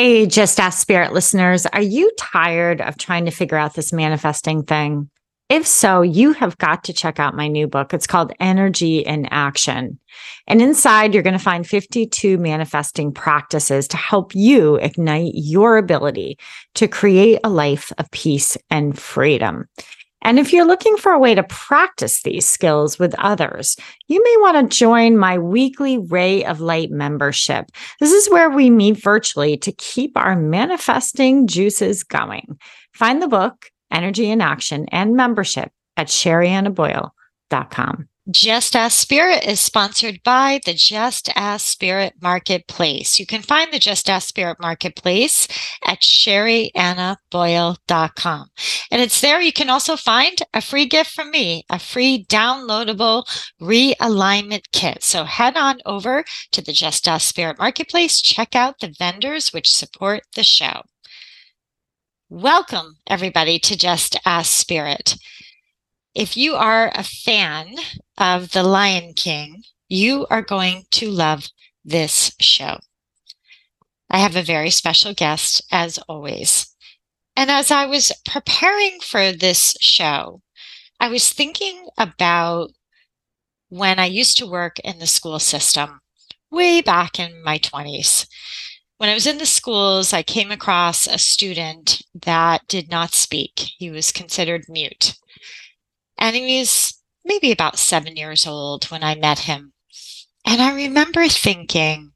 Hey, Just Ask Spirit listeners, are you tired of trying to figure out this manifesting thing? If so, you have got to check out my new book. It's called Energy in Action. And inside, you're going to find 52 manifesting practices to help you ignite your ability to create a life of peace and freedom. And if you're looking for a way to practice these skills with others, you may want to join my weekly Ray of Light membership. This is where we meet virtually to keep our manifesting juices going. Find the book, Energy in Action, and membership at sheriannaboyle.com. Just Ask Spirit is sponsored by the Just Ask Spirit Marketplace. You can find the Just Ask Spirit Marketplace at sheriannaboyle.com. And it's there you can also find a free gift from me, a free downloadable realignment kit. So head on over to the Just Ask Spirit Marketplace, check out the vendors which support the show. Welcome, everybody, to Just Ask Spirit. If you are a fan of The Lion King, you are going to love this show. I have a very special guest, as always. And as I was preparing for this show, I was thinking about when I used to work in the school system way back in my 20s. When I was in the schools, I came across a student that did not speak. He was considered mute. And he was maybe about seven years old when I met him. And I remember thinking,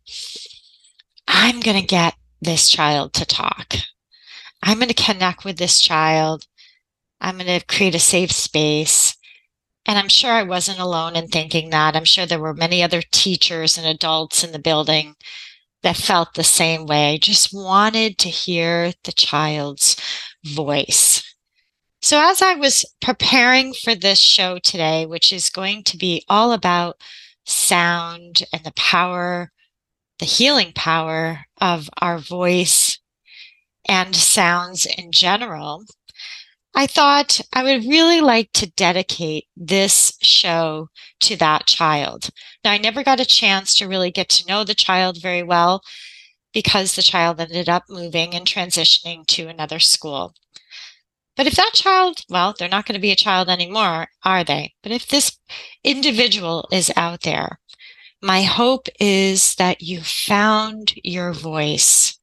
I'm going to get this child to talk. I'm going to connect with this child. I'm going to create a safe space. And I'm sure I wasn't alone in thinking that. I'm sure there were many other teachers and adults in the building that felt the same way, just wanted to hear the child's voice. So, as I was preparing for this show today, which is going to be all about sound and the power, the healing power of our voice and sounds in general, I thought I would really like to dedicate this show to that child. Now, I never got a chance to really get to know the child very well because the child ended up moving and transitioning to another school. But if that child, well, they're not going to be a child anymore, are they? But if this individual is out there, my hope is that you found your voice.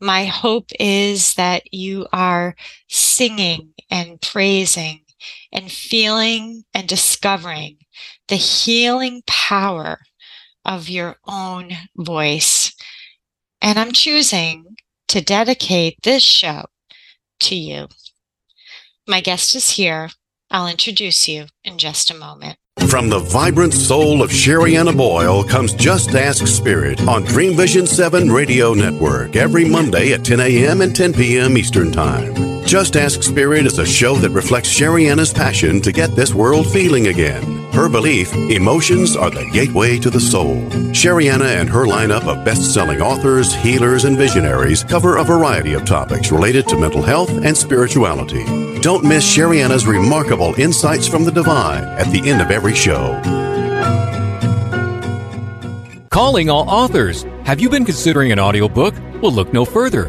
My hope is that you are singing and praising and feeling and discovering the healing power of your own voice. And I'm choosing to dedicate this show to you. My guest is here. I'll introduce you in just a moment. From the vibrant soul of Sherianna Boyle comes Just Ask Spirit on Dream Vision 7 Radio Network every Monday at 10 a.m. and 10 p.m. Eastern Time. Just Ask Spirit is a show that reflects Sherianna's passion to get this world feeling again. Her belief emotions are the gateway to the soul. Sherianna and her lineup of best selling authors, healers, and visionaries cover a variety of topics related to mental health and spirituality. Don't miss Sherianna's remarkable insights from the divine at the end of every show. Calling all authors. Have you been considering an audiobook? Well, look no further.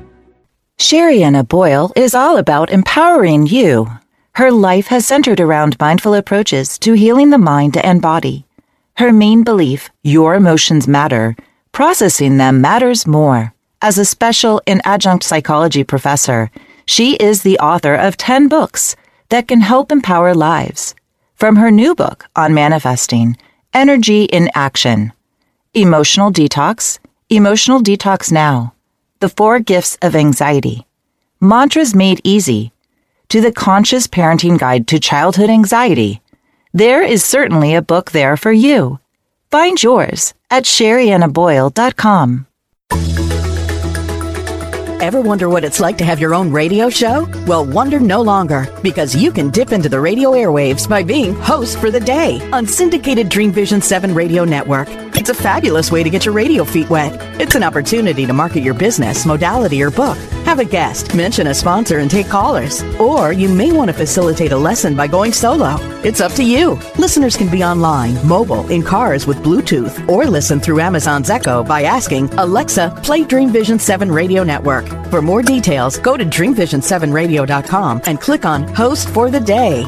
Sherianna Boyle is all about empowering you. Her life has centered around mindful approaches to healing the mind and body. Her main belief, your emotions matter, processing them matters more. As a special and adjunct psychology professor, she is the author of 10 books that can help empower lives. From her new book on manifesting, Energy in Action, Emotional Detox, Emotional Detox Now, The Four Gifts of Anxiety, Mantras Made Easy, to the Conscious Parenting Guide to Childhood Anxiety. There is certainly a book there for you. Find yours at sheriannaboyle.com. Ever wonder what it's like to have your own radio show? Well, wonder no longer because you can dip into the radio airwaves by being host for the day on syndicated Dream Vision 7 radio network. It's a fabulous way to get your radio feet wet. It's an opportunity to market your business, modality, or book. Have a guest, mention a sponsor, and take callers. Or you may want to facilitate a lesson by going solo. It's up to you. Listeners can be online, mobile, in cars with Bluetooth, or listen through Amazon's Echo by asking Alexa, play Dream Vision 7 radio network. For more details, go to dreamvision7radio.com and click on Host for the Day.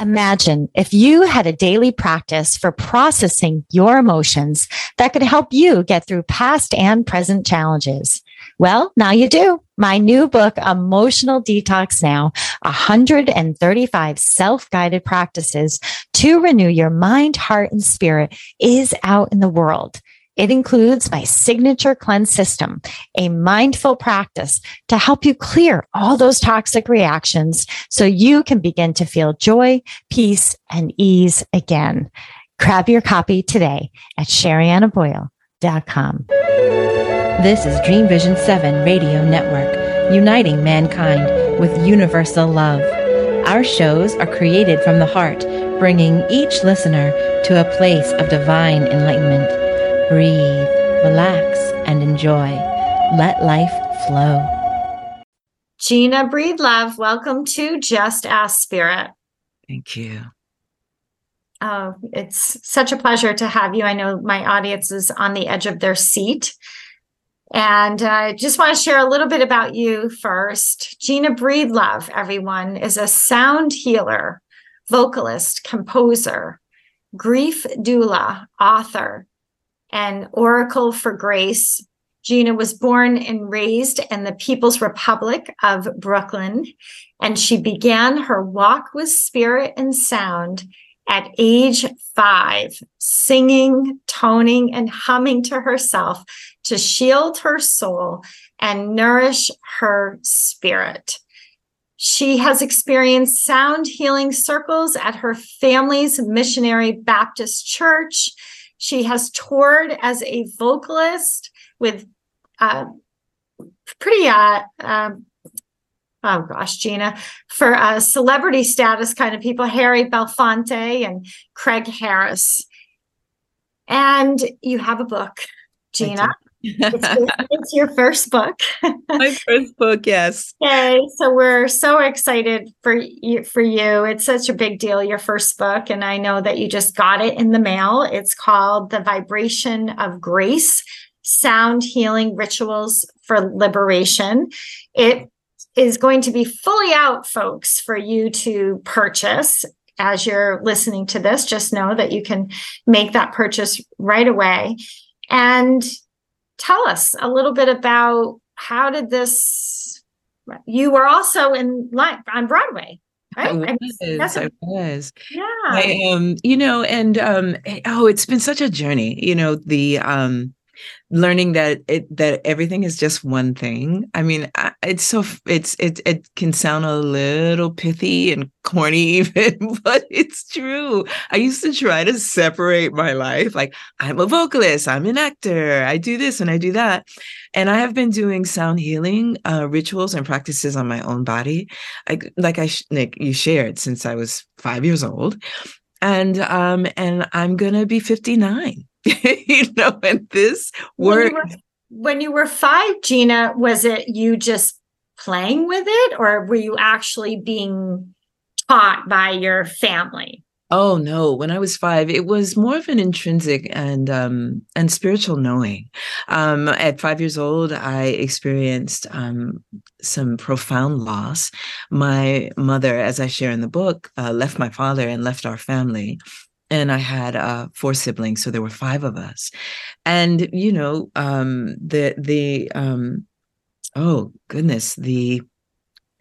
Imagine if you had a daily practice for processing your emotions that could help you get through past and present challenges. Well, now you do. My new book, Emotional Detox Now, 135 self-guided practices to renew your mind, heart, and spirit is out in the world. It includes my signature cleanse system, a mindful practice to help you clear all those toxic reactions so you can begin to feel joy, peace, and ease again. Grab your copy today at sheriannaboyle.com. This is Dream Vision 7 Radio Network, uniting mankind with universal love. Our shows are created from the heart, bringing each listener to a place of divine enlightenment. Breathe, relax, and enjoy. Let life flow. Gina Breedlove, welcome to Just Ask Spirit. Thank you. Oh, it's such a pleasure to have you. I know my audience is on the edge of their seat. And I uh, just want to share a little bit about you first. Gina Breedlove, everyone, is a sound healer, vocalist, composer, grief doula, author, and Oracle for Grace. Gina was born and raised in the People's Republic of Brooklyn, and she began her walk with spirit and sound at age five, singing, toning, and humming to herself to shield her soul and nourish her spirit. She has experienced sound healing circles at her family's missionary Baptist church she has toured as a vocalist with uh, pretty, uh, um, oh gosh, Gina, for uh, celebrity status kind of people, Harry Belafonte and Craig Harris. And you have a book, Gina it's, your, it's, your, first book. My first book, yes. Okay, so we're so excited for you. For you, it's such a big deal. Your first book, and I know that you just got it in the mail. It's called "The Vibration of Grace: Sound Healing Rituals for Liberation." It is going to be fully out, folks, for you to purchase as you're listening to this. Just know that you can make that purchase right away. And tell us a little bit about how did this you were also in live on broadway right? I was. I, was. Yeah. I um, you know, and um, eh, oh, it's been such a journey. You know, the um, learning that it that everything is just one thing. I mean it's so it's it it can sound a little pithy and corny even but it's true. I used to try to separate my life like i'm a vocalist i'm an actor i do this and i do that. And i have been doing sound healing uh, rituals and practices on my own body. I, like i like you shared since i was five years old. And um and i'm gonna be 59 you know, and this work. When, when you were five, Gina, was it you just playing with it or were you actually being taught by your family? Oh no, when I was 5 it was more of an intrinsic and um and spiritual knowing. Um at 5 years old I experienced um some profound loss. My mother as I share in the book uh, left my father and left our family and I had uh, four siblings, so there were five of us. And you know, um, the the um, oh goodness, the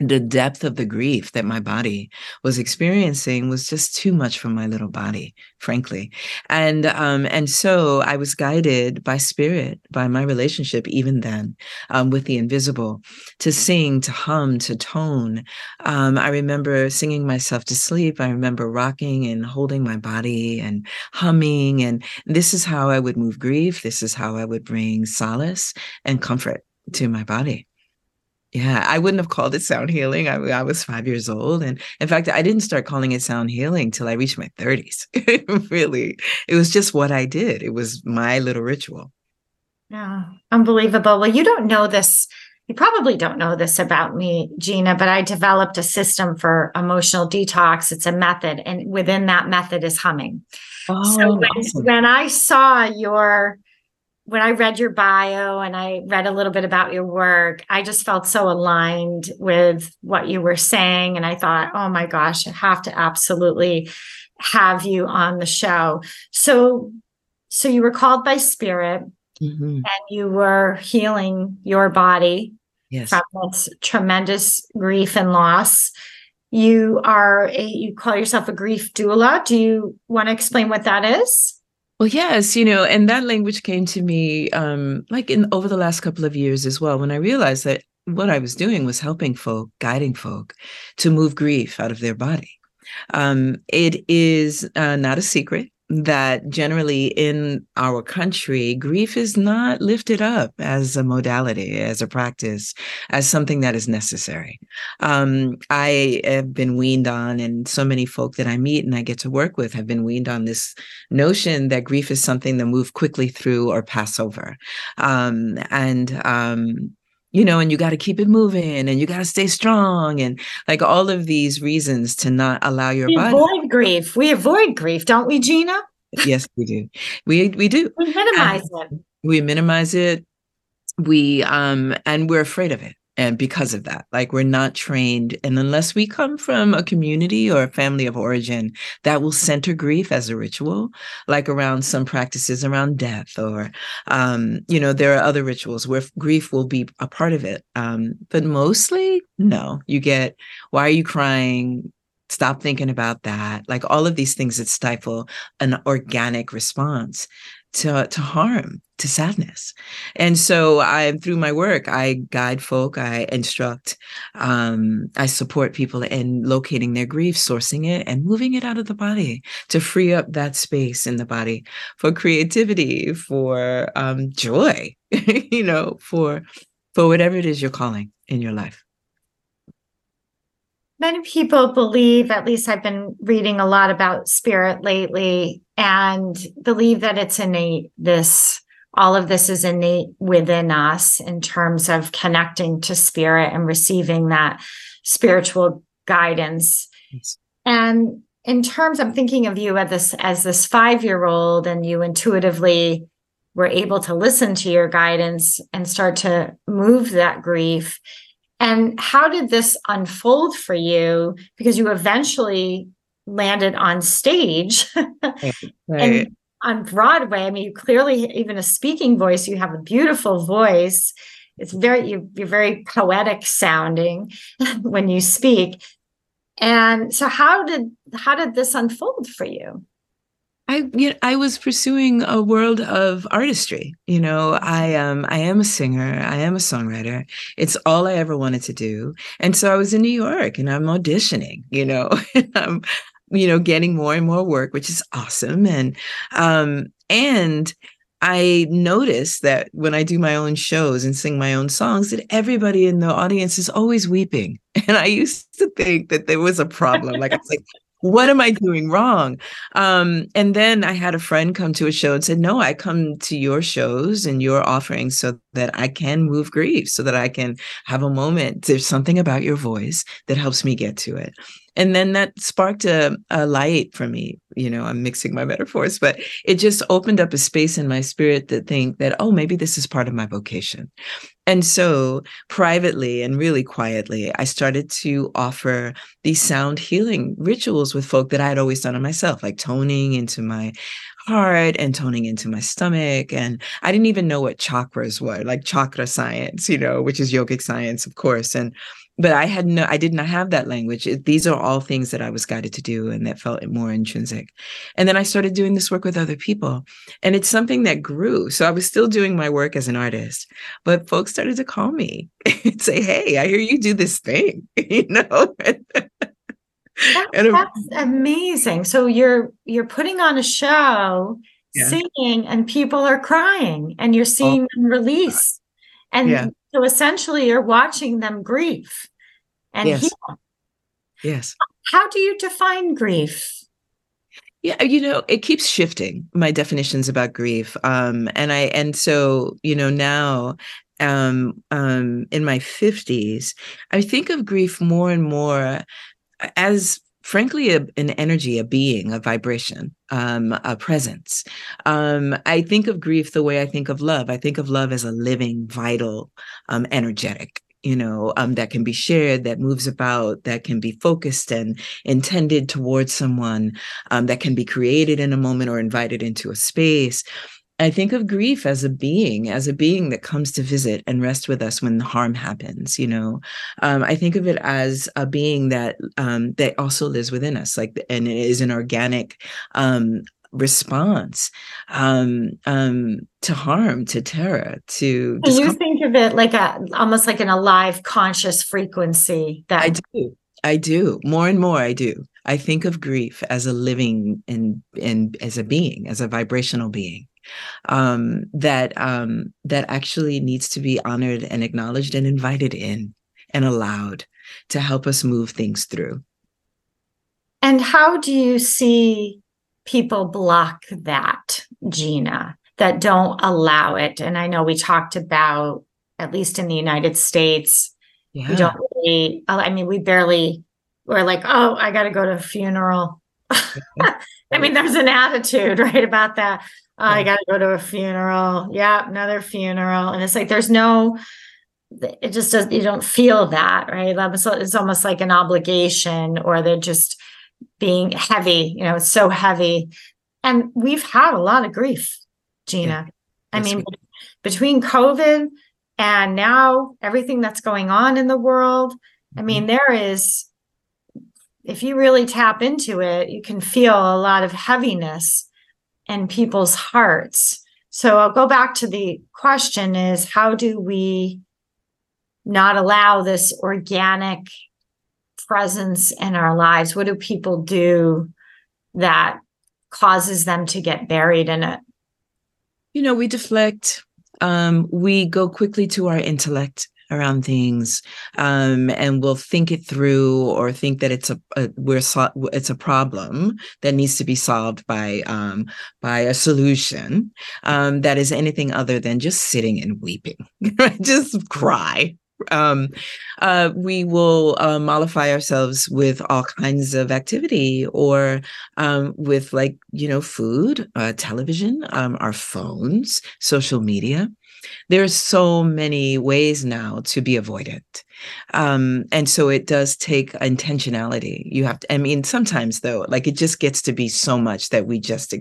the depth of the grief that my body was experiencing was just too much for my little body frankly. And um and so i was guided by spirit by my relationship even then um, with the invisible to sing to hum to tone. Um, i remember singing myself to sleep. I remember rocking and holding my body and humming and this is how i would move grief. This is how i would bring solace and comfort to my body yeah, I wouldn't have called it sound healing. I, I, was five years old. And in fact, I didn't start calling it sound healing till I reached my 30s. really, it was just what I did, it was my little ritual. Yeah, unbelievable. Well, you don't know this. You probably don't know this about me, Gina, but I developed a system for emotional detox. It's a method, and within that method is humming. Oh, so when, awesome. when I saw your when I read your bio and I read a little bit about your work, I just felt so aligned with what you were saying. And I thought, oh my gosh, I have to absolutely have you on the show. So, so you were called by spirit mm-hmm. and you were healing your body yes. from this tremendous grief and loss. You are a, you call yourself a grief doula. Do you want to explain what that is? Well, yes, you know, and that language came to me um, like in over the last couple of years as well, when I realized that what I was doing was helping folk, guiding folk to move grief out of their body. Um, it is uh, not a secret that generally in our country, grief is not lifted up as a modality, as a practice, as something that is necessary. Um, I have been weaned on, and so many folk that I meet and I get to work with have been weaned on this notion that grief is something to move quickly through or pass over. Um, and um, you know, and you got to keep it moving and you got to stay strong and like all of these reasons to not allow your we body. avoid grief. We avoid grief, don't we, Gina? yes, we do. We we do. We minimize and it. We minimize it. We um and we're afraid of it and because of that like we're not trained and unless we come from a community or a family of origin that will center grief as a ritual like around some practices around death or um, you know there are other rituals where grief will be a part of it um, but mostly no you get why are you crying? Stop thinking about that. Like all of these things that stifle an organic response to to harm to sadness. And so i through my work i guide folk i instruct um, i support people in locating their grief sourcing it and moving it out of the body to free up that space in the body for creativity for um, joy you know for for whatever it is you're calling in your life many people believe at least i've been reading a lot about spirit lately and believe that it's innate this all of this is innate within us in terms of connecting to spirit and receiving that spiritual guidance yes. and in terms i'm thinking of you as this as this five year old and you intuitively were able to listen to your guidance and start to move that grief and how did this unfold for you because you eventually landed on stage right. and on Broadway. I mean, you clearly even a speaking voice. You have a beautiful voice. It's very you, you're very poetic sounding when you speak. And so, how did how did this unfold for you? I you know, I was pursuing a world of artistry. You know, I um I am a singer, I am a songwriter. It's all I ever wanted to do. And so I was in New York and I'm auditioning, you know. I'm you know, getting more and more work, which is awesome. And um, and I notice that when I do my own shows and sing my own songs, that everybody in the audience is always weeping. And I used to think that there was a problem. Like I was like, what am I doing wrong? Um, and then I had a friend come to a show and said, No, I come to your shows and your offerings so that I can move grief, so that I can have a moment. There's something about your voice that helps me get to it. And then that sparked a, a light for me you know i'm mixing my metaphors but it just opened up a space in my spirit to think that oh maybe this is part of my vocation and so privately and really quietly i started to offer these sound healing rituals with folk that i had always done on myself like toning into my heart and toning into my stomach. And I didn't even know what chakras were, like chakra science, you know, which is yogic science, of course. And but I had no, I did not have that language. It, these are all things that I was guided to do and that felt more intrinsic. And then I started doing this work with other people. And it's something that grew. So I was still doing my work as an artist, but folks started to call me and say, Hey, I hear you do this thing, you know? That's, that's amazing. So you're you're putting on a show, yeah. singing, and people are crying, and you're oh, seeing oh. them release. And yeah. So essentially you're watching them grief and yes. heal. Yes. How do you define grief? Yeah, you know, it keeps shifting my definitions about grief. Um, and I and so, you know, now um um in my 50s, I think of grief more and more as frankly a, an energy a being a vibration um, a presence. Um, i think of grief the way i think of love. I think of love as a living vital um, energetic you know um, that can be shared that moves about that can be focused and intended towards someone um, that can be created in a moment or invited into a space I think of grief as a being, as a being that comes to visit and rest with us when harm happens. You know, um, I think of it as a being that um, that also lives within us, like, and it is an organic um, response um, um, to harm, to terror, to. you think of it like a almost like an alive, conscious frequency. That I do. I do more and more. I do. I think of grief as a living and and as a being, as a vibrational being um, that um, that actually needs to be honored and acknowledged and invited in and allowed to help us move things through. And how do you see people block that, Gina, that don't allow it? And I know we talked about, at least in the United States, yeah. we don't really, I mean, we barely, we're like, oh, I got to go to a funeral. I mean, there's an attitude, right, about that. Oh, I got to go to a funeral. Yeah, another funeral. And it's like there's no, it just does, you don't feel that, right? It's almost like an obligation or they're just being heavy, you know, it's so heavy. And we've had a lot of grief, Gina. Yeah. I mean, between COVID and now everything that's going on in the world, I mm-hmm. mean, there is, if you really tap into it, you can feel a lot of heaviness and people's hearts. So I'll go back to the question is how do we not allow this organic presence in our lives? What do people do that causes them to get buried in it? You know, we deflect. Um, we go quickly to our intellect around things um, and we'll think it through or think that it's a, a we're so, it's a problem that needs to be solved by um, by a solution um, that is anything other than just sitting and weeping just cry. Um, uh, we will uh, mollify ourselves with all kinds of activity or um, with like you know food uh, television um, our phones social media there's so many ways now to be avoidant um, and so it does take intentionality. You have to i mean sometimes though like it just gets to be so much that we just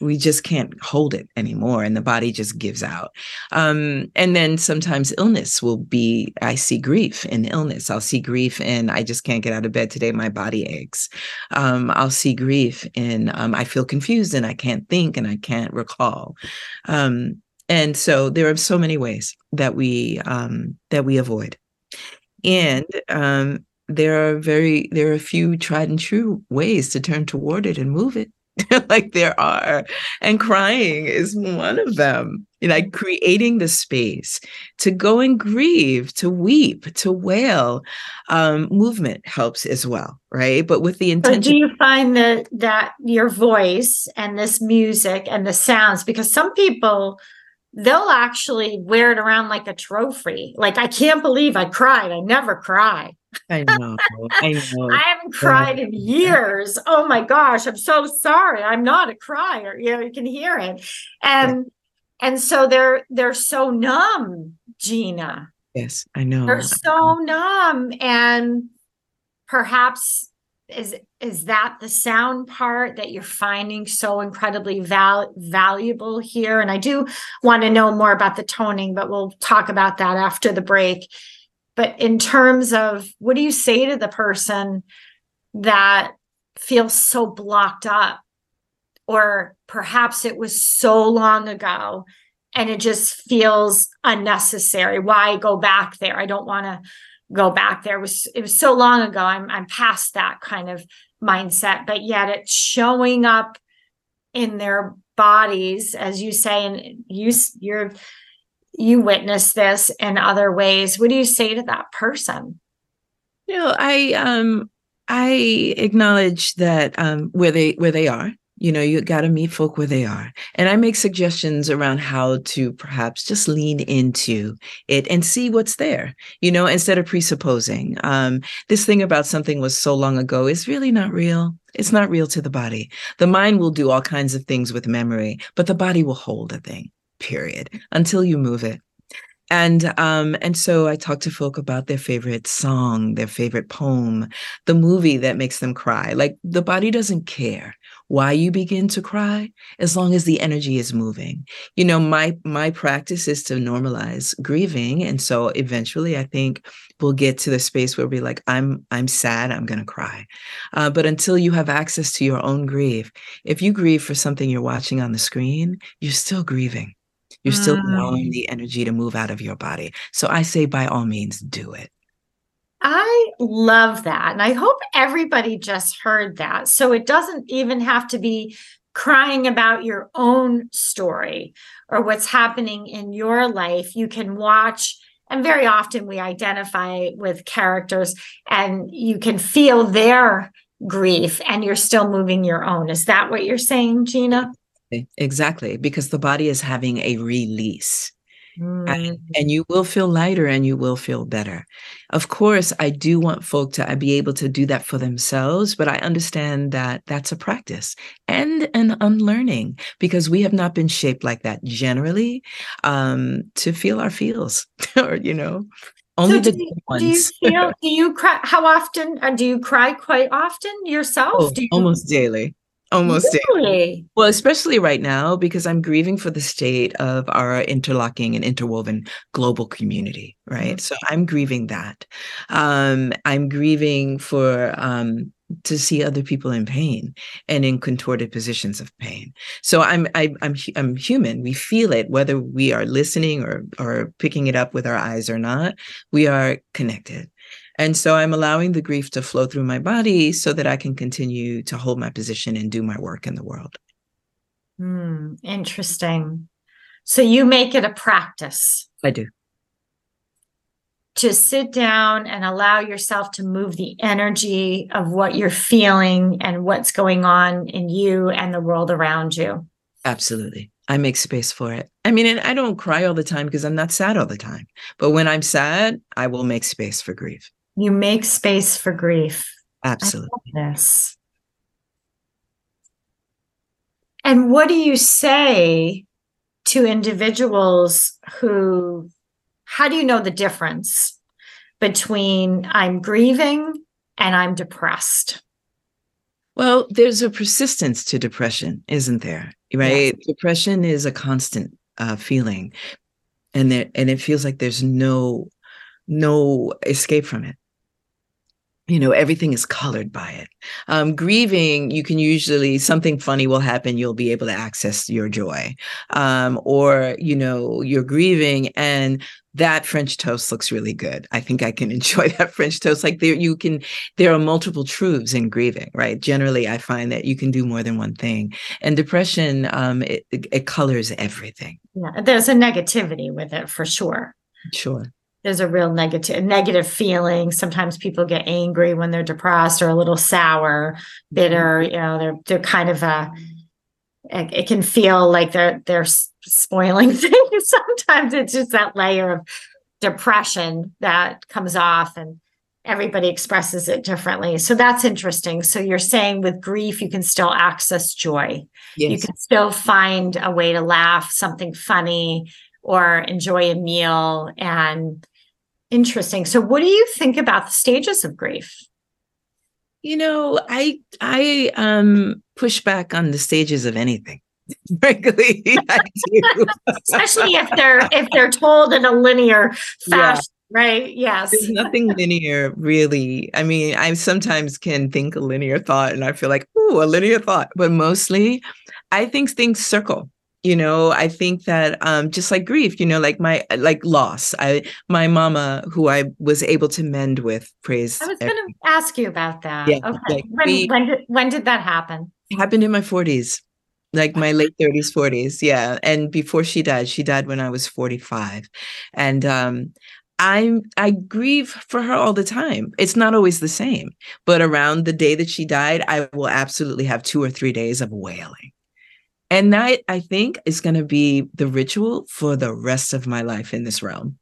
we just can't hold it anymore and the body just gives out. Um, and then sometimes illness will be i see grief in illness. I'll see grief in i just can't get out of bed today. My body aches. Um, i'll see grief in um, i feel confused and i can't think and i can't recall. Um, and so there are so many ways that we um, that we avoid. And um, there are very there are a few tried and true ways to turn toward it and move it. Like there are and crying is one of them. You know, like creating the space to go and grieve to weep to wail um, movement helps as well right? But with the intention so do you find that that your voice and this music and the sounds because some people they'll actually wear it around like a trophy. Like, I can't believe I cried. I never cry. I know. I know. I haven't cried in years. Oh my gosh, I'm so sorry. I'm not a crier. You know, you can hear it. And and so they're they're so numb, Gina. Yes, I know. They're so numb. And perhaps is is that the sound part that you're finding so incredibly val- valuable here? And i do want to know more about the toning but we'll talk about that after the break. But in terms of what do you say to the person that feels so blocked up? Or perhaps it was so long ago and it just feels unnecessary. Why go back there? I don't want to go back there. It was it was so long ago. I'm i'm past that kind of mindset but yet it's showing up in their bodies as you say and you you're you witness this in other ways. What do you say to that person? You know i um i acknowledge that um where they where they are you know you got to meet folk where they are. And i make suggestions around how to perhaps just lean into it and see what's there you know instead of presupposing. Um, this thing about something was so long ago is really not real. It's not real to the body. The mind will do all kinds of things with memory but the body will hold a thing period until you move it. And um and so i talk to folk about their favorite song their favorite poem the movie that makes them cry. Like the body doesn't care why you begin to cry as long as the energy is moving. You know my my practice is to normalize grieving and so eventually i think we'll get to the space where we're like i'm i'm sad i'm going to cry. Uh, but until you have access to your own grief if you grieve for something you're watching on the screen you're still grieving. You're still allowing mm. the energy to move out of your body. So i say by all means do it I love that. And I hope everybody just heard that. So it doesn't even have to be crying about your own story or what's happening in your life. You can watch, and very often we identify with characters and you can feel their grief and you're still moving your own. Is that what you're saying, Gina? Exactly, because the body is having a release. Mm. And, and, you will feel lighter and you will feel better. Of course, I do want folk to uh, be able to do that for themselves, but I understand that that's a practice and an unlearning because we have not been shaped like that generally um, to feel our feels or, you know, only so the do you, ones. Do you feel, do you cry? How often? Uh, do you cry quite often yourself? Oh, you, almost daily almost really? well especially right now because i'm grieving for the state of our interlocking and interwoven global community right mm-hmm. so i'm grieving that um, i'm grieving for um, to see other people in pain and in contorted positions of pain. So I'm I, I'm I'm human. We feel it whether we are listening or or picking it up with our eyes or not. We are connected. And so I'm allowing the grief to flow through my body so that I can continue to hold my position and do my work in the world. Hmm, interesting. So you make it a practice. I do. To sit down and allow yourself to move the energy of what you're feeling and what's going on in you and the world around you. Absolutely. I make space for it. I mean, and I don't cry all the time because I'm not sad all the time. But when I'm sad, I will make space for grief. You make space for grief. Absolutely. This. And what do you say to individuals who, how do you know the difference between I'm grieving and I'm depressed? Well, there's a persistence to depression, isn't there? Right? Yes. Depression is a constant uh, feeling, and there, and it feels like there's no no escape from it you know everything is colored by it. Um, grieving you can usually something funny will happen you'll be able to access your joy. Um, or you know you're grieving and that french toast looks really good. I think i can enjoy that french toast. Like there you can there are multiple truths in grieving right? Generally i find that you can do more than one thing. And depression um, it, it colors everything. Yeah there's a negativity with it for sure. Sure there's a real negative negative feeling. Sometimes people get angry when they're depressed or a little sour, bitter. Mm-hmm. You know, they're they're kind of uh, a. It can feel like they're they're spoiling things. Sometimes it's just that layer of depression that comes off and everybody expresses it differently. So that's interesting. So you're saying with grief, you can still access joy. Yes. You can still find a way to laugh, something funny, or enjoy a meal. And interesting. So what do you think about the stages of grief? You know, I I um push back on the stages of anything. Frankly, I do. Especially if they're if they're told in a linear fashion. Yeah right yes there's nothing linear really i mean i sometimes can think a linear thought and i feel like oh a linear thought but mostly i think things circle you know i think that um just like grief you know like my like loss i my mama who i was able to mend with praise i was going to ask you about that yeah, okay like when, we, when did when did that happen it happened in my 40s like my late 30s 40s yeah and before she died she died when i was 45 and um I I grieve for her all the time. It's not always the same, but around the day that she died, I will absolutely have two or three days of wailing. And that I think is going to be the ritual for the rest of my life in this realm.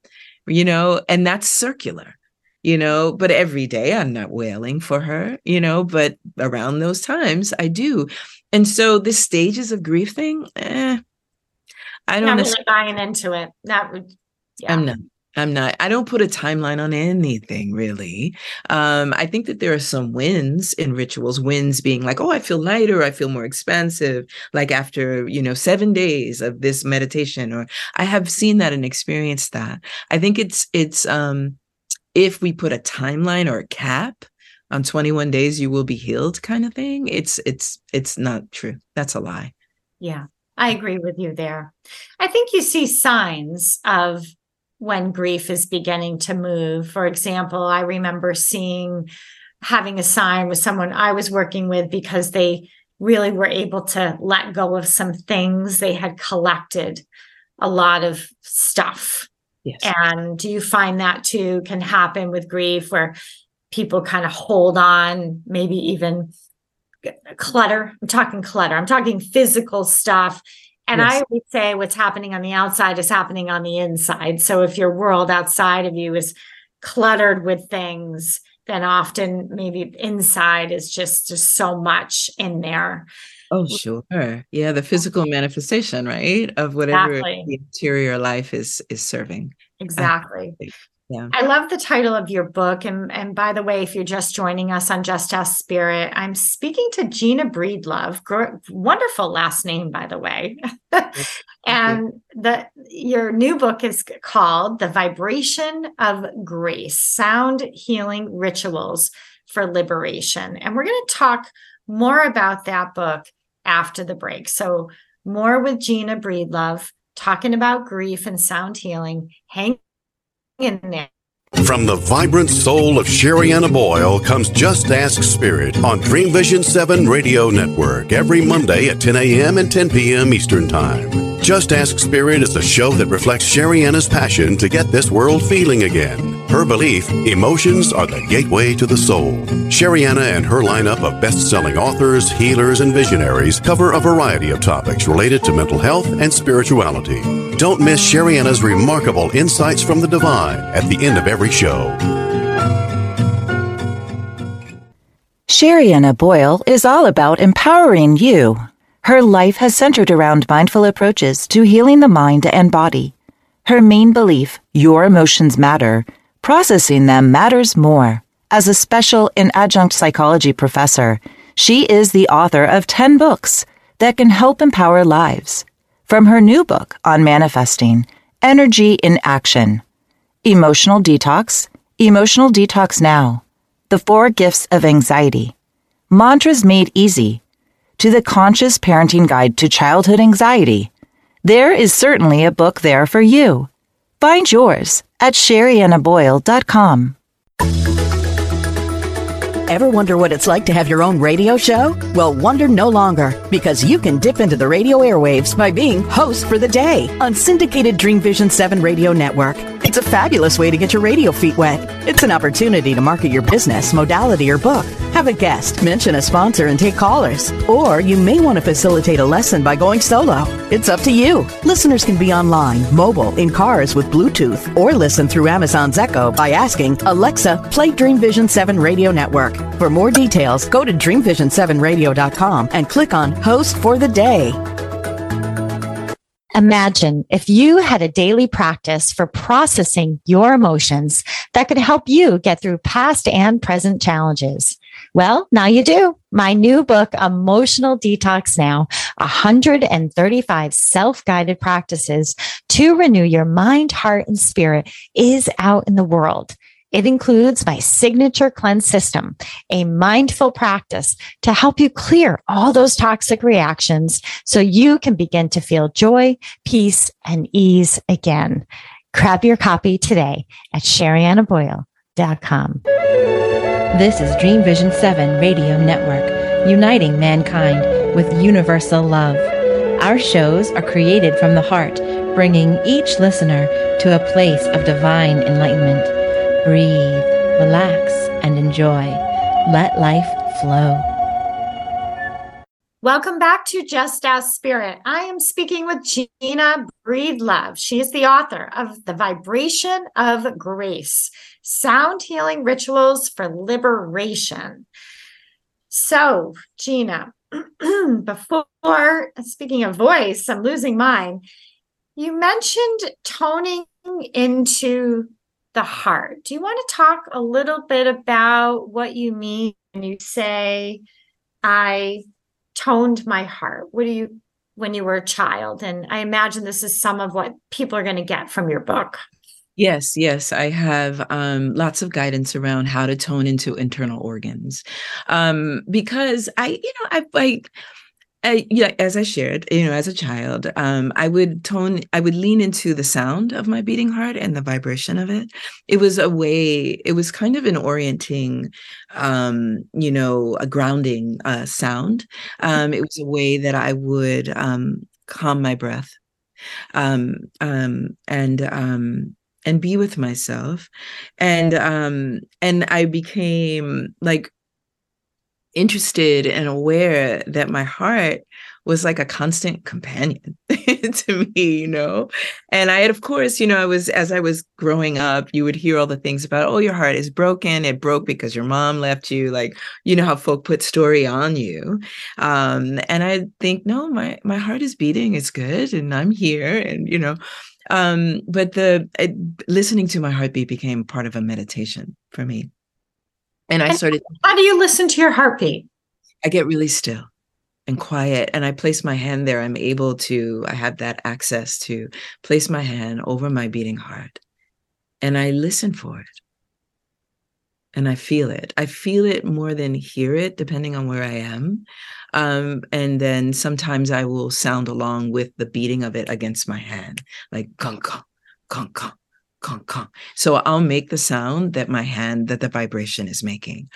You know, and that's circular. You know, but every day I'm not wailing for her, you know, but around those times I do. And so the stages of grief thing, eh, I don't know. Really buying into it. That would yeah. I'm not. I'm not, I don't put a timeline on anything really. Um, I think that there are some wins in rituals, wins being like, oh, I feel lighter, I feel more expansive, like after, you know, seven days of this meditation, or I have seen that and experienced that. I think it's, it's, um, if we put a timeline or a cap on 21 days, you will be healed kind of thing. It's, it's, it's not true. That's a lie. Yeah. I agree with you there. I think you see signs of when grief is beginning to move. For example, I remember seeing having a sign with someone I was working with because they really were able to let go of some things they had collected a lot of stuff. Yes. And do you find that too can happen with grief where people kind of hold on, maybe even clutter? I'm talking clutter, I'm talking physical stuff and yes. I would say what's happening on the outside is happening on the inside. So if your world outside of you is cluttered with things, then often maybe inside is just just so much in there. Oh, sure. Yeah, the physical manifestation, right? Of whatever exactly. the interior life is is serving. Exactly. Yeah. I love the title of your book. And, and by the way, if you're just joining us on Just Ask Spirit, I'm speaking to Gina Breedlove. Gr- wonderful last name, by the way. and the your new book is called The Vibration of Grace: Sound Healing Rituals for Liberation. And we're going to talk more about that book after the break. So more with Gina Breedlove talking about grief and sound healing. Hang in there. From the vibrant soul of Sherianna Boyle comes Just Ask Spirit on Dream Vision 7 Radio Network every Monday at 10 a.m. and 10 p.m. Eastern Time. Just Ask Spirit is a show that reflects Sherianna's passion to get this world feeling again. Her belief, emotions are the gateway to the soul. Sherianna and her lineup of best-selling authors, healers, and visionaries cover a variety of topics related to mental health and spirituality. Don't miss Sherianna's remarkable insights from the divine at the end of every show. Sherianna Boyle is all about empowering you. Her life has centered around mindful approaches to healing the mind and body. Her main belief, your emotions matter, processing them matters more. As a special and adjunct psychology professor, she is the author of 10 books that can help empower lives. From her new book on manifesting, Energy in Action, Emotional Detox, Emotional Detox Now, The Four Gifts of Anxiety, Mantras Made Easy, to the Conscious Parenting Guide to Childhood Anxiety. There is certainly a book there for you. Find yours at sheriannaboyle.com. Ever wonder what it's like to have your own radio show? Well, wonder no longer because you can dip into the radio airwaves by being host for the day on syndicated Dream Vision 7 radio network. It's a fabulous way to get your radio feet wet. It's an opportunity to market your business, modality, or book. Have a guest, mention a sponsor, and take callers. Or you may want to facilitate a lesson by going solo. It's up to you. Listeners can be online, mobile, in cars with Bluetooth, or listen through Amazon's Echo by asking Alexa, play Dream Vision 7 radio network. For more details, go to dreamvision7radio.com and click on Host for the Day. Imagine if you had a daily practice for processing your emotions that could help you get through past and present challenges. Well, now you do. My new book, Emotional Detox Now, 135 self-guided practices to renew your mind, heart, and spirit is out in the world. It includes my signature cleanse system, a mindful practice to help you clear all those toxic reactions so you can begin to feel joy, peace, and ease again. Grab your copy today at sheriannaboyle.com. This is Dream Vision 7 Radio Network, uniting mankind with universal love. Our shows are created from the heart, bringing each listener to a place of divine enlightenment. Breathe, relax, and enjoy. Let life flow. Welcome back to Just Ask Spirit. I am speaking with Gina Breedlove. She is the author of The Vibration of Grace Sound Healing Rituals for Liberation. So, Gina, before speaking of voice, I'm losing mine. You mentioned toning into the heart. Do you want to talk a little bit about what you mean when you say, I toned my heart? What do you, when you were a child? And I imagine this is some of what people are going to get from your book. Yes, yes, I have um, lots of guidance around how to tone into internal organs, um, because I, you know, I, I I, yeah, as I shared, you know, as a child, um, I would tone, I would lean into the sound of my beating heart and the vibration of it. It was a way, it was kind of an orienting, um, you know, a grounding uh, sound. Um, it was a way that I would um, calm my breath, um, um, and and be with myself, and and I became like interested and aware that my heart was like a constant companion to me, you know. And I had, of course, you know, I was as I was growing up, you would hear all the things about, oh, your heart is broken. It broke because your mom left you. Like, you know how folk put story on you. Um, and I think, no, my my heart is beating. It's good, and I'm here, and you know. Um, but the listening to my heartbeat became part of a meditation for me. And I started. How do you listen to your heartbeat? I get really still and quiet and I place my hand there. I'm able to, I have that access to place my hand over my beating heart and I listen for it. And I feel it. I feel it more than hear it, depending on where I am. Um, and then sometimes I will sound along with the beating of it against my hand, like gong, gong, gong, gong conk, conk. So I'll make the sound that my hand, that the vibration is making.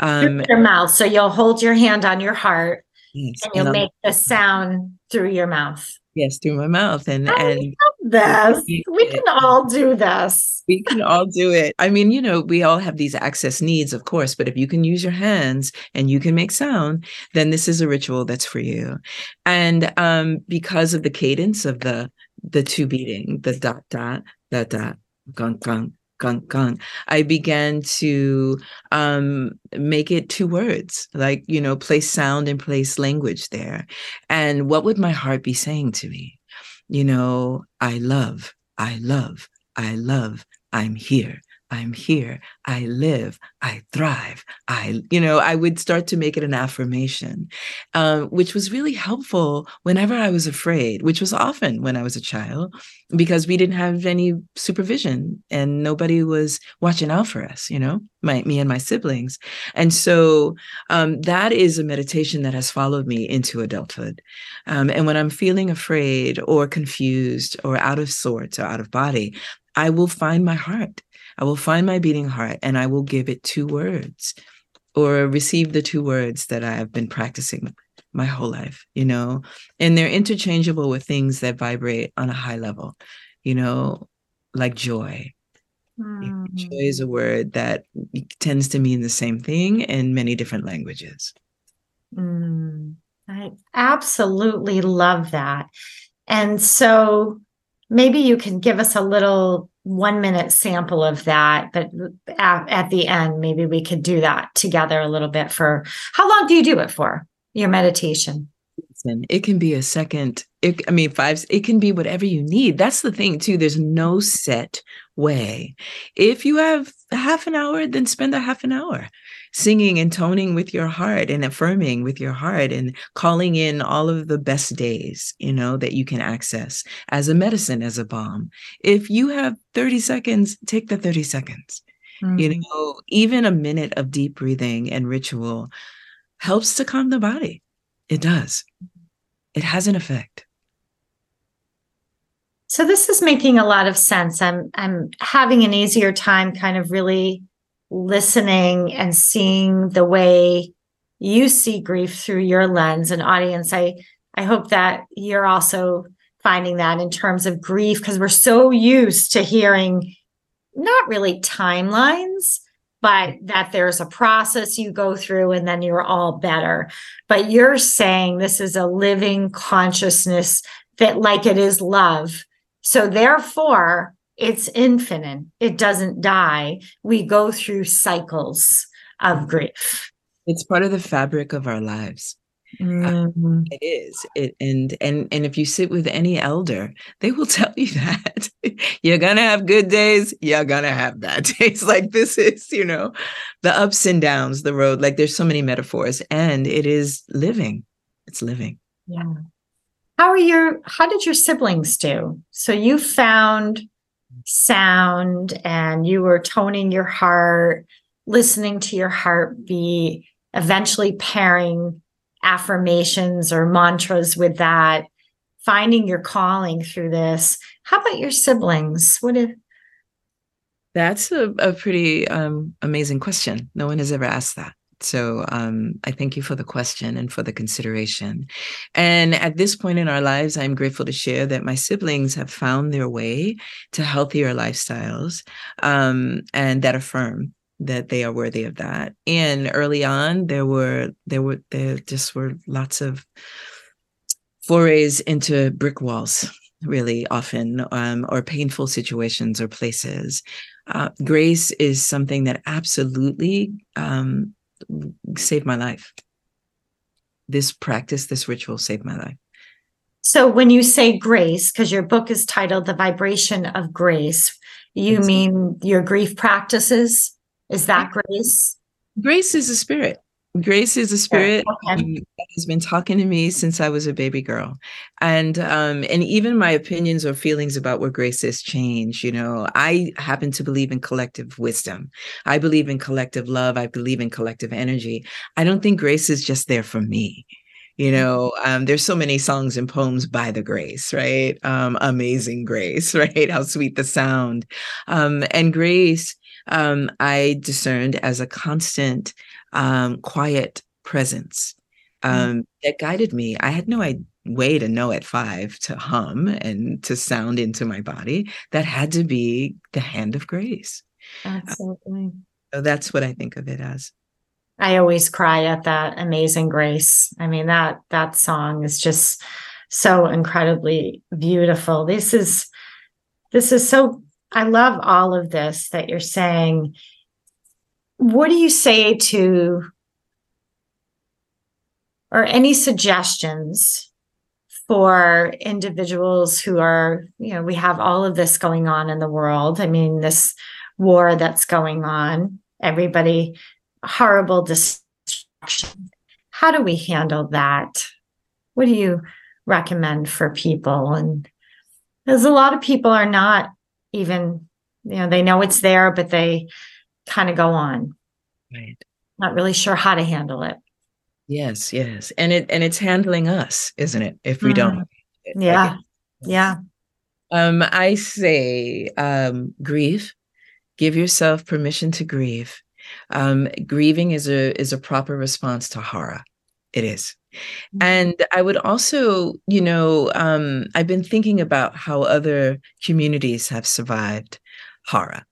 Um, your mouth. So you'll hold your hand on your heart yes, and you'll and make the sound through your mouth. Yes, through my mouth. And, I and this. We can all do this. We can all do it. I mean, you know, we all have these access needs, of course, but if you can use your hands and you can make sound, then this is a ritual that's for you. And um, because of the cadence of the the two beating, the dot dot, dot dot, gong gong gong gong i began to um make it two words like you know place sound and place language there. And what would my heart be saying to me? You know i love i love i love i'm here I'm here. I live. I thrive. I, you know, I would start to make it an affirmation, um, which was really helpful whenever I was afraid, which was often when I was a child, because we didn't have any supervision and nobody was watching out for us, you know, my, me and my siblings. And so um, that is a meditation that has followed me into adulthood. Um, and when I'm feeling afraid or confused or out of sorts or out of body, I will find my heart I will find my beating heart and I will give it two words or receive the two words that I have been practicing my whole life, you know, and they're interchangeable with things that vibrate on a high level, you know, like joy. Mm. Joy is a word that tends to mean the same thing in many different languages. Mm. I absolutely love that. And so maybe you can give us a little one minute sample of that, but at, at, the end, maybe we could do that together a little bit for how long do you do it for your meditation? It can be a second. It, I mean, five, it can be whatever you need. That's the thing, too. There's no set way. If you have half an hour, then spend a half an hour singing and toning with your heart and affirming with your heart and calling in all of the best days, you know, that you can access as a medicine, as a balm. If you have 30 seconds, take the 30 seconds. Mm-hmm. You know, even a minute of deep breathing and ritual helps to calm the body. It does. It has an effect. So this is making a lot of sense. I'm I'm having an easier time kind of really listening and seeing the way you see grief through your lens and audience i i hope that you're also finding that in terms of grief because we're so used to hearing not really timelines but that there's a process you go through and then you're all better. But you're saying this is a living consciousness that like it is love. So therefore it's infinite. It doesn't die. We go through cycles of grief. It's part of the fabric of our lives mm. it is. It and and and if you sit with any elder they will tell you that. You're gonna have good days you're gonna have bad days. Like this is you know the ups and downs the road like there's so many metaphors and it is living. It's living. Yeah. How are your how did your siblings do? So you found sound and you were toning your heart, listening to your heartbeat, eventually pairing affirmations or mantras with that, finding your calling through this. How about your siblings? What if that's a, a pretty um, amazing question. No one has ever asked that. So um, I thank you for the question and for the consideration. And at this point in our lives, I'm grateful to share that my siblings have found their way to healthier lifestyles um, and that affirm that they are worthy of that. And early on, there were there were there just were lots of forays into brick walls really often um, or painful situations or places uh, grace is something that absolutely um, saved my life. This practice, this ritual saved my life. So when you say grace, because your book is titled The Vibration of Grace, you mean your grief practices? Is that grace? Grace is a spirit. Grace is a spirit okay. that has been talking to me since I was a baby girl, and um, and even my opinions or feelings about what grace is change. You know, I happen to believe in collective wisdom. I believe in collective love. I believe in collective energy. I don't think grace is just there for me. You know, um, there's so many songs and poems by the grace, right? Um, amazing grace, right? How sweet the sound, um, and grace. Um, I discerned as a constant um, quiet presence mm. um, mm that guided me. I had no way to know at five to hum and to sound into my body. That had to be the hand of grace. Absolutely. so that's what I think of it as. I always cry at that amazing grace. I mean that that song is just so incredibly beautiful. This is this is so I love all of this that you're saying. What do you say to or any suggestions for individuals who are you know we have all of this going on in the world. I mean this war that's going on everybody horrible destruction. How do we handle that? What do you recommend for people? And because a lot of people are not even you know they know it's there but they kind of go on. Right. Not really sure how to handle it. Yes, yes. And it and it's handling us, isn't it? If we mm. don't. Yeah. Like yeah. Um, I say um grieve, give yourself permission to grieve. Um, grieving is a is a proper response to horror. It is. Mm-hmm. And I would also, you know, um, I've been thinking about how other communities have survived hara.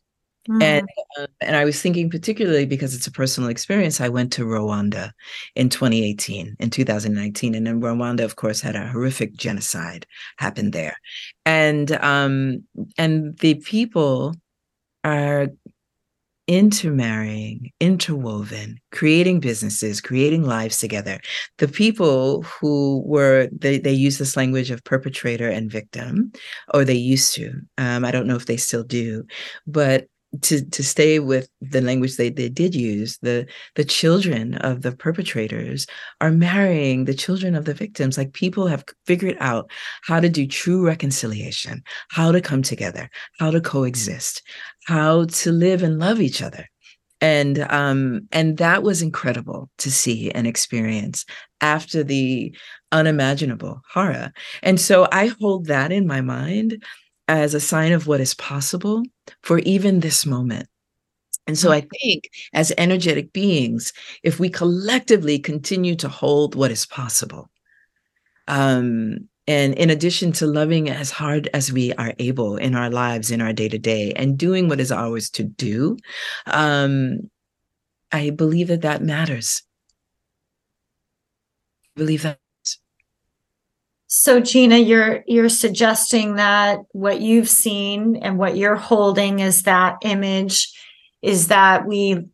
Mm-hmm. And uh, and I was thinking particularly because it's a personal experience. I went to Rwanda in 2018, in 2019, and in Rwanda, of course, had a horrific genocide happen there, and um and the people are intermarrying, interwoven, creating businesses, creating lives together. The people who were they they use this language of perpetrator and victim, or they used to. Um, I don't know if they still do, but to to stay with the language they, they did use the the children of the perpetrators are marrying the children of the victims. Like people have figured out how to do true reconciliation how to come together how to coexist how to live and love each other. And um and that was incredible to see and experience after the unimaginable horror. And so i hold that in my mind as a sign of what is possible for even this moment. And so I mm-hmm. think as energetic beings, if we collectively continue to hold what is possible, um, and in addition to loving as hard as we are able in our lives, in our day to day, and doing what is ours to do, um, I believe that that matters. I believe that so Gina, you're you're suggesting that what you've seen and what you're holding is that image is that we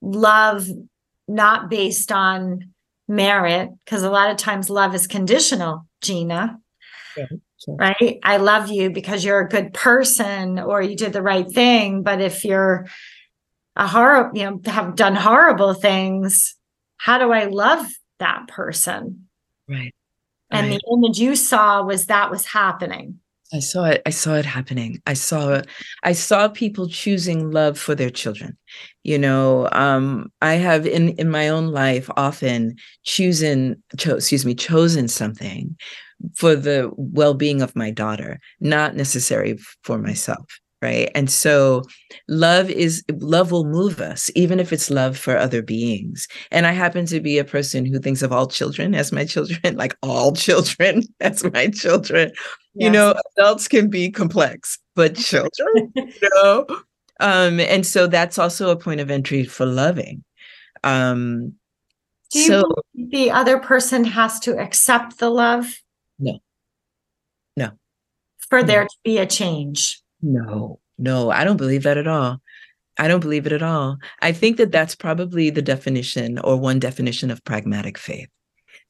love not based on merit because a lot of times love is conditional, Gina. Yeah, sure. Right? I love you because you're a good person or you did the right thing, but if you're a horrible, you know, have done horrible things, how do I love that person? Right. And right. the image you saw was that was happening. I saw it. I saw it happening. I saw it I saw people choosing love for their children. You know, um, I have in in my own life often chosen, cho- excuse me, chosen something for the well-being of my daughter, not necessary for myself right? And so love is love will move us even if it's love for other beings. And i happen to be a person who thinks of all children as my children like all children as my children. Yes. you know adults can be complex but children you know? Um and so that's also a point of entry for loving. Um do you so the other person has to accept the love? No. No. For no. there to be a change no, no, I don't believe that at all. I don't believe it at all. I think that that's probably the definition or one definition of pragmatic faith.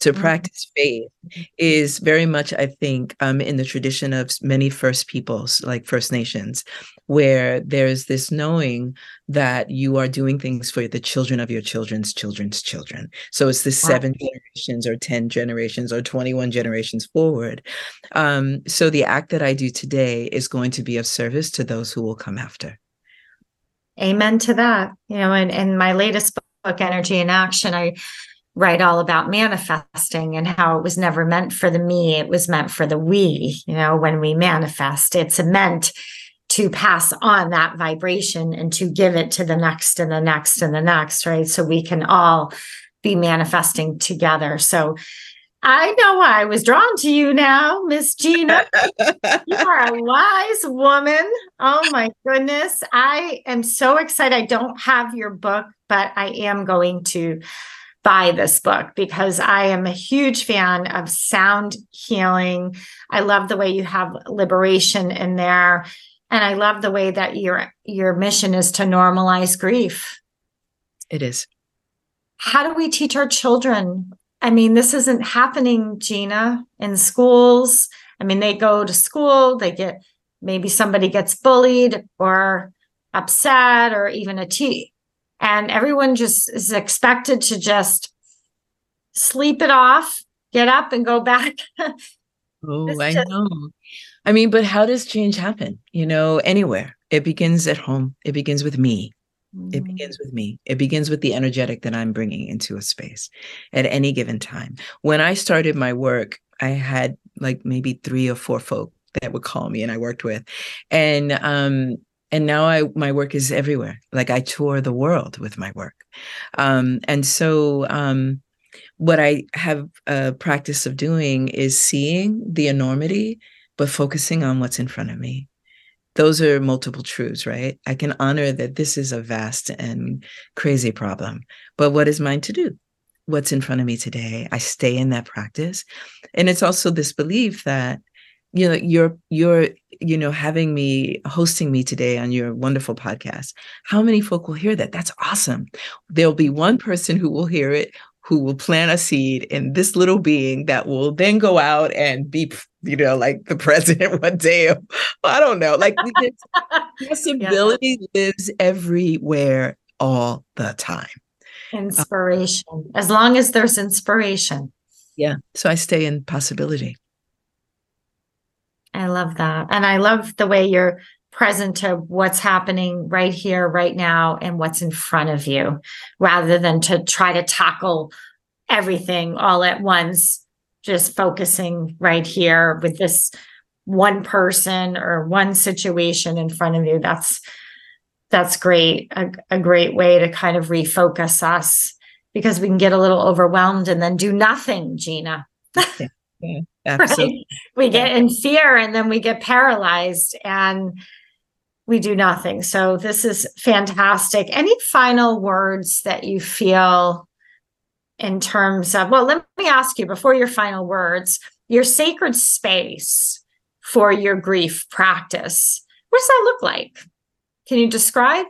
To mm-hmm. practice faith is very much, I think, um, in the tradition of many First Peoples, like First Nations, where there's this knowing that you are doing things for the children of your children's children's children. So it's the wow. seven generations or 10 generations or 21 generations forward. Um, so the act that I do today is going to be of service to those who will come after. Amen to that. You know, and in my latest book, Energy in Action, I write all about manifesting and how it was never meant for the me, it was meant for the we. You know, when we manifest, it's meant to pass on that vibration and to give it to the next and the next and the next, right? So we can all be manifesting together. So I know why I was drawn to you now, Miss Gina. you are a wise woman. Oh my goodness. I am so excited. I don't have your book, but I am going to buy this book because I am a huge fan of sound healing. I love the way you have liberation in there and I love the way that your your mission is to normalize grief. It is. How do we teach our children? I mean, this isn't happening, Gina, in schools. I mean, they go to school, they get maybe somebody gets bullied or upset or even a a T and everyone just is expected to just sleep it off, get up and go back. oh, I just, know. I mean, but how does change happen? You know, anywhere. It begins at home. It begins with me. It mm. begins with me. It begins with the energetic that I'm bringing into a space at any given time. When I started my work, I had like maybe three or four folk that would call me and I worked with. And um and now I my work is everywhere. Like I tour the world with my work, um, and so um, what I have a practice of doing is seeing the enormity, but focusing on what's in front of me. Those are multiple truths, right? I can honor that this is a vast and crazy problem, but what is mine to do? What's in front of me today? I stay in that practice, and it's also this belief that you know you're you're you know having me hosting me today on your wonderful podcast. How many folk will hear that? That's awesome. There'll be one person who will hear it who will plant a seed in this little being that will then go out and be you know like the president one day. I don't know. Like possibility yeah. lives everywhere all the time. Inspiration. As long as there's inspiration. Yeah. So i stay in possibility I love that. And I love the way you're present to what's happening right here, right now, and what's in front of you, rather than to try to tackle everything all at once, just focusing right here with this one person or one situation in front of you. That's that's great. A, a great way to kind of refocus us because we can get a little overwhelmed and then do nothing, Gina. Absolutely. Right? We get in fear and then we get paralyzed and we do nothing. So this is fantastic. Any final words that you feel in terms of, well, let me ask you before your final words, your sacred space for your grief practice. What does that look like? Can you describe?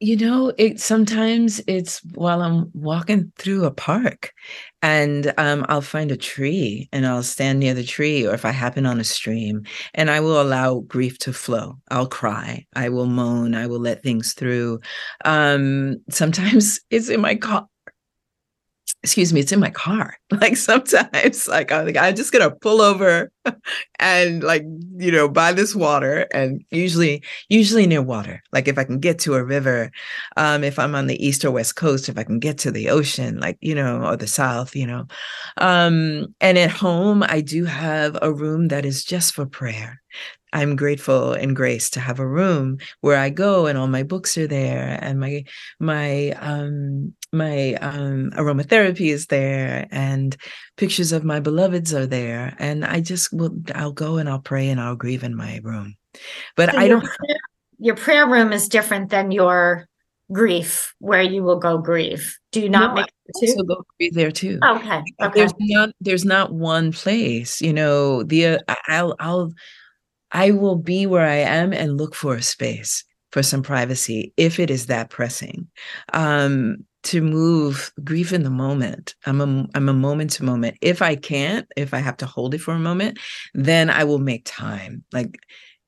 You know, it sometimes it's while I'm walking through a park and um, I'll find a tree and I'll stand near the tree, or if I happen on a stream, and I will allow grief to flow. I'll cry, I will moan, I will let things through. Um, sometimes it's in my car excuse me, it's in my car. Like sometimes, like I'm, like, I'm just gonna pull over and like you know buy this water, and usually, usually near water. Like if I can get to a river, um, if I'm on the east or west coast, if I can get to the ocean, like you know, or the south, you know, um, and at home I do have a room that is just for prayer. I'm grateful and grace to have a room where I go and all my books are there and my my um my um aromatherapy is there and pictures of my beloveds are there and I just will I'll go and I'll pray and I'll grieve in my room. But so I don't prayer, your prayer room is different than your grief where you will go grieve. Do you not no, make it also go grieve there too? Okay. okay. There's not there's not one place, you know, the uh, I'll I'll I will be where I am and look for a space for some privacy if it is that pressing. Um, to move grief in the moment. I'm a I'm a moment to moment. If I can't, if I have to hold it for a moment, then I will make time. Like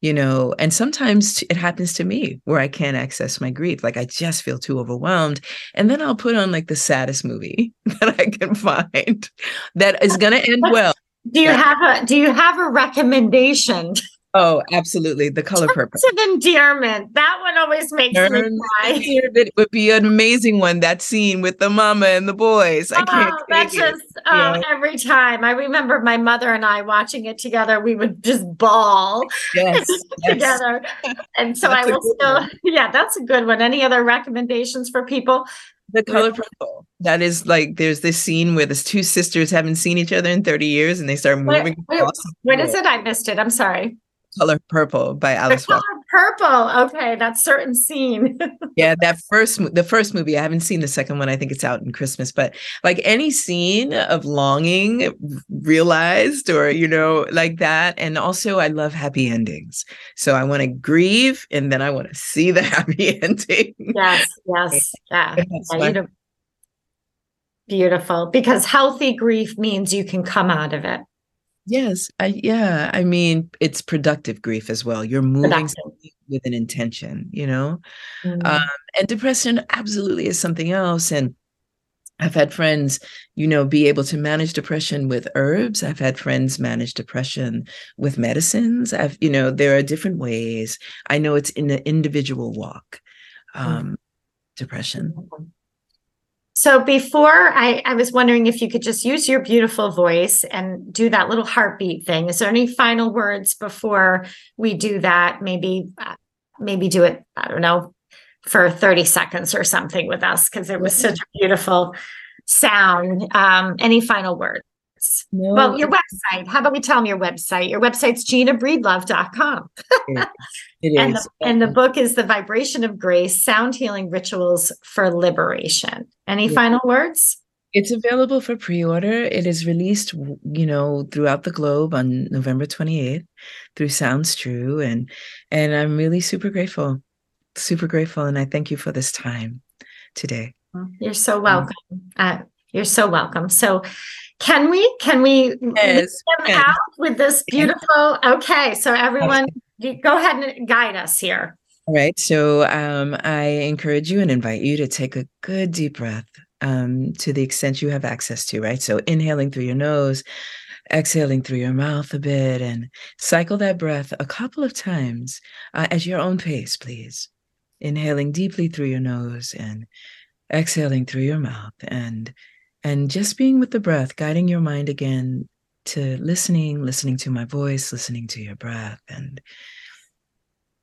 you know, and sometimes it happens to me where I can't access my grief. Like I just feel too overwhelmed. And then I'll put on like the saddest movie that I can find that is going to end well. Do you yeah. have a do you have a recommendation? Oh, absolutely. The color purple. of endearment. That one always makes Terms me cry. It would be an amazing one. That scene with the mama and the boys. I uh-huh, can't. Oh, that's just oh, yeah. every time. I remember my mother and I watching it together. We would just bawl yes, together. Yes. And so I will still. One. Yeah, that's a good one. Any other recommendations for people? The color purple. That is like there's this scene where the two sisters haven't seen each other in 30 years and they start moving. Wait, wait, what is it? I missed it. I'm sorry. Color Purple by Alice Walker. Purple. Okay, that certain scene. yeah, that first the first movie. I haven't seen the second one. I think it's out in Christmas. But like any scene of longing realized, or you know, like that. And also, I love happy endings. So I want to grieve, and then I want to see the happy ending. Yes. Yes. Yeah. yeah Beautiful. Because healthy grief means you can come out of it. Yes, I yeah, I mean it's productive grief as well. You're moving with an intention, you know. Mm-hmm. Um, and depression absolutely is something else. And I've had friends, you know, be able to manage depression with herbs. I've had friends manage depression with medicines. I've, you know, there are different ways. I know it's in the individual walk. Um, mm-hmm. Depression. So before I, I was wondering if you could just use your beautiful voice and do that little heartbeat thing. Is there any final words before we do that? Maybe uh, maybe do it, I don't know, for 30 seconds or something with us because it was such a beautiful sound. Um, any final words? No. Well, your website. How about we tell them your website? Your website's ginabreedlove.com. it, it and, is. The, and the book is The Vibration of Grace Sound Healing Rituals for Liberation. Any yeah. final words? It's available for pre-order. It is released, you know, throughout the globe on November 28th through Sounds True. And and I'm really super grateful. Super grateful. And I thank you for this time today. You're so welcome. Uh, you're so welcome. So can we can we yes, them yes. out with this beautiful okay so everyone go ahead and guide us here all right so um, i encourage you and invite you to take a good deep breath um, to the extent you have access to, right? So inhaling through your nose, exhaling through your mouth a bit, and cycle that breath a couple of times uh, at your own pace, please. Inhaling deeply through your nose and exhaling through your mouth, and and just being with the breath, guiding your mind again to listening, listening to my voice, listening to your breath, and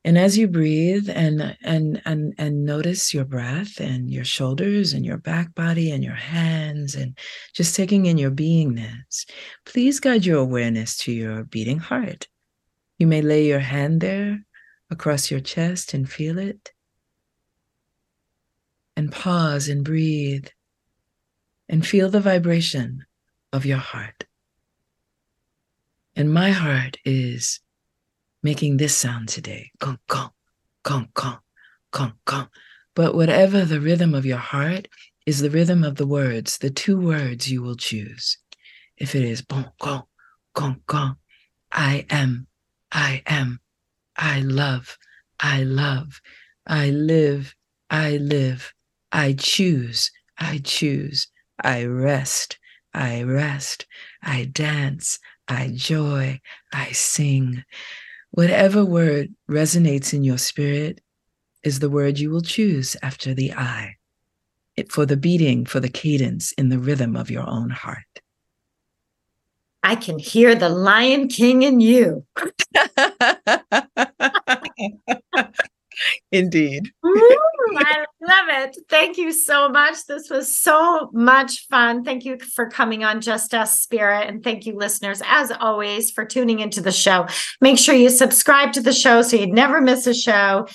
and as you breathe and and and and notice your breath and your shoulders and your back body and your hands and just taking in your beingness, please guide your awareness to your beating heart. You may lay your hand there across your chest and feel it. And pause and breathe and feel the vibration of your heart. And my heart is making this sound today. Gong, gong, gong, gong, gong, gong. But whatever the rhythm of your heart is the rhythm of the words, the two words you will choose. If it is bon, gong, gong, gong, I am, I am, I love, I love, I live, I live, I choose, I choose, I rest, I rest, I dance, I joy, I sing. Whatever word resonates in your spirit is the word you will choose after the I, it, for the beating, for the cadence in the rhythm of your own heart. I can hear the Lion King in you. Indeed. I love it. Thank you so much. This was so much fun. Thank you for coming on Just Ask Spirit. And thank you, listeners, as always, for tuning into the show. Make sure you subscribe to the show so you'd never miss a show.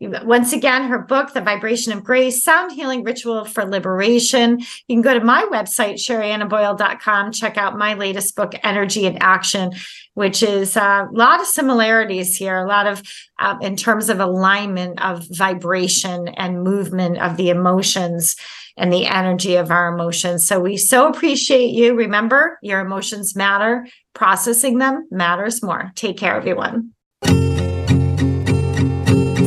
Once again, her book, The Vibration of Grace, Sound Healing Ritual for Liberation. You can go to my website, sheriannaboyle.com, check out my latest book, Energy in Action, which is a lot of similarities here, a lot of uh, in terms of alignment of vibration and movement of the emotions and the energy of our emotions. So we so appreciate you. Remember, your emotions matter, processing them matters more. Take care, everyone.